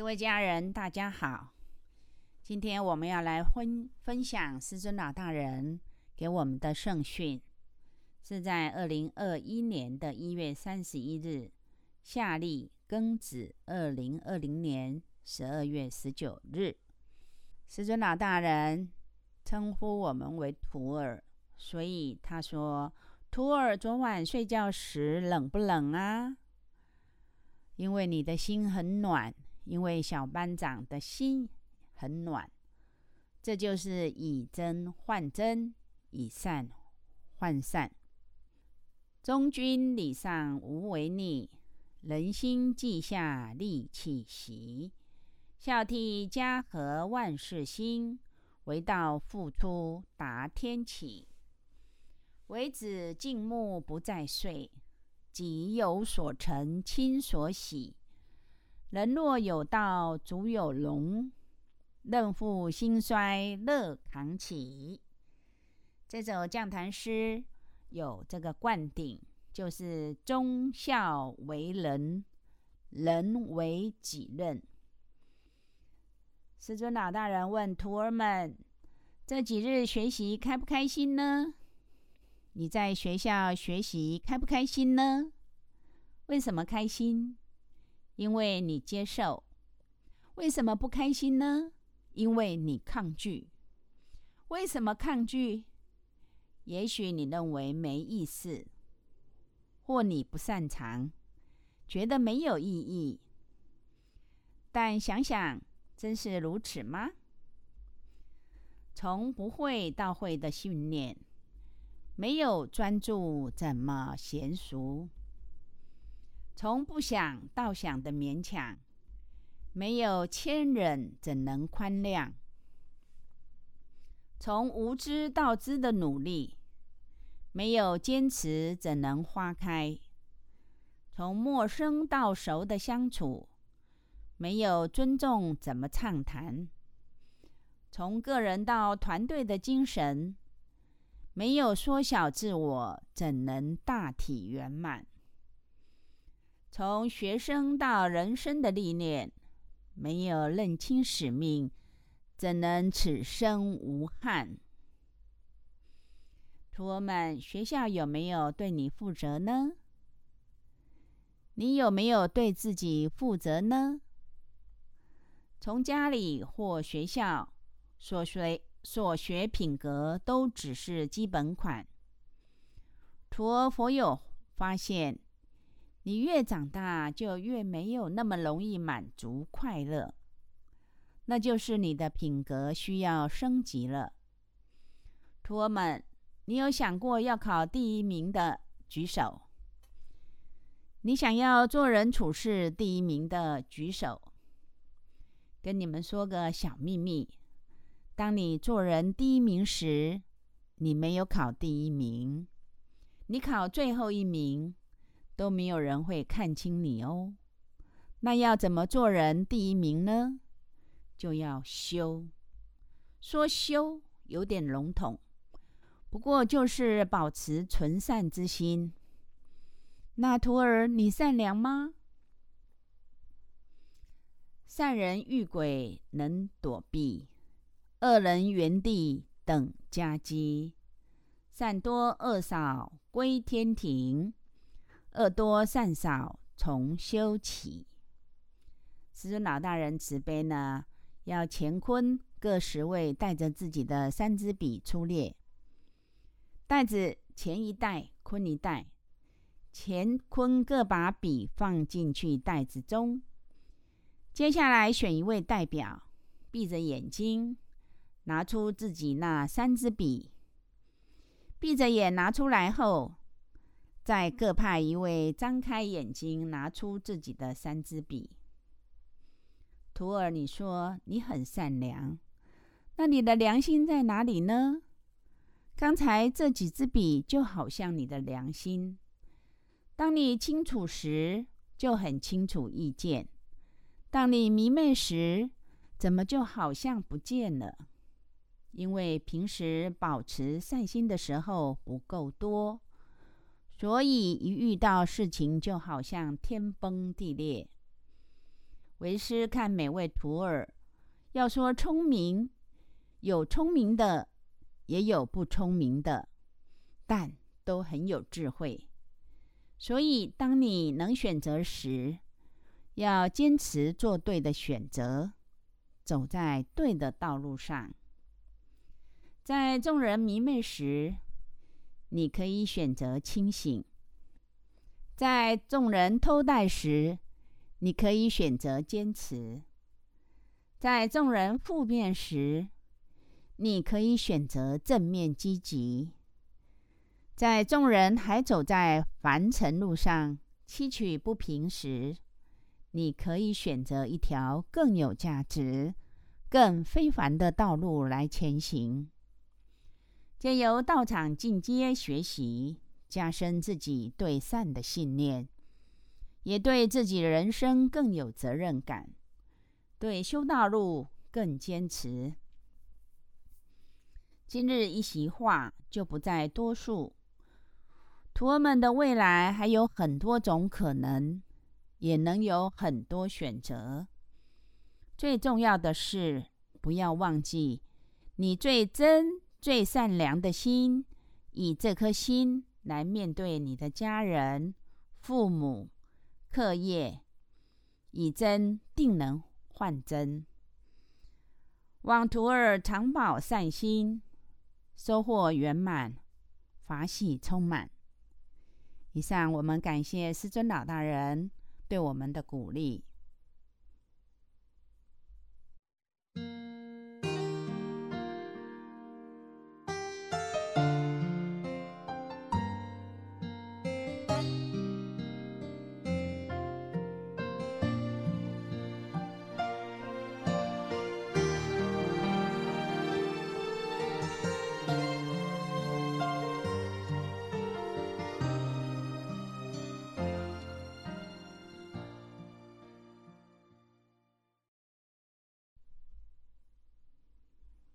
各位家人，大家好。今天我们要来分分享师尊老大人给我们的圣训，是在二零二一年的一月三十一日，夏历庚子二零二零年十二月十九日。师尊老大人称呼我们为徒儿，所以他说：“徒儿，昨晚睡觉时冷不冷啊？因为你的心很暖，因为小班长的心很暖。这就是以真换真，以善换善。忠君礼上无违逆，人心计下利气息。”孝悌家和万事兴，为道付出达天启。为子敬慕不再睡，己有所成亲所喜。人若有道足有容，任负兴衰乐扛起。这首降坛诗有这个灌顶，就是忠孝为人，人为己任。师尊老大人问徒儿们：“这几日学习开不开心呢？你在学校学习开不开心呢？为什么开心？因为你接受。为什么不开心呢？因为你抗拒。为什么抗拒？也许你认为没意思，或你不擅长，觉得没有意义。但想想。”真是如此吗？从不会到会的训练，没有专注怎么娴熟？从不想到想的勉强，没有谦忍怎能宽谅？从无知到知的努力，没有坚持怎能花开？从陌生到熟的相处。没有尊重，怎么畅谈？从个人到团队的精神，没有缩小自我，怎能大体圆满？从学生到人生的历练，没有认清使命，怎能此生无憾？徒儿们，学校有没有对你负责呢？你有没有对自己负责呢？从家里或学校所学所学品格都只是基本款。徒儿佛有发现，你越长大就越没有那么容易满足快乐，那就是你的品格需要升级了。徒儿们，你有想过要考第一名的举手？你想要做人处事第一名的举手？跟你们说个小秘密：当你做人第一名时，你没有考第一名，你考最后一名，都没有人会看清你哦。那要怎么做人第一名呢？就要修。说修有点笼统，不过就是保持纯善之心。那徒儿，你善良吗？善人遇鬼能躲避，恶人原地等夹击。善多恶少归天庭，恶多善少从修起。师尊老大人慈悲呢，要乾坤各十位带着自己的三支笔出列，袋子前一袋，坤一袋，乾坤各把笔放进去袋子中。接下来选一位代表，闭着眼睛，拿出自己那三支笔。闭着眼拿出来后，再各派一位张开眼睛，拿出自己的三支笔。徒儿，你说你很善良，那你的良心在哪里呢？刚才这几支笔就好像你的良心，当你清楚时，就很清楚意见。当你迷昧时，怎么就好像不见了？因为平时保持善心的时候不够多，所以一遇到事情就好像天崩地裂。为师看每位徒儿，要说聪明，有聪明的，也有不聪明的，但都很有智慧。所以，当你能选择时，要坚持做对的选择，走在对的道路上。在众人迷昧时，你可以选择清醒；在众人偷戴时，你可以选择坚持；在众人负面时，你可以选择正面积极。在众人还走在凡尘路上崎岖不平时，你可以选择一条更有价值、更非凡的道路来前行。借由道场进阶学习，加深自己对善的信念，也对自己人生更有责任感，对修道路更坚持。今日一席话，就不再多述。徒儿们的未来还有很多种可能，也能有很多选择。最重要的是，不要忘记你最真、最善良的心以这颗心来面对你的家人父母课业以真定能换真。望徒儿常保善心收获圆满法喜充满。以上我们感谢师尊老大人对我们的鼓励。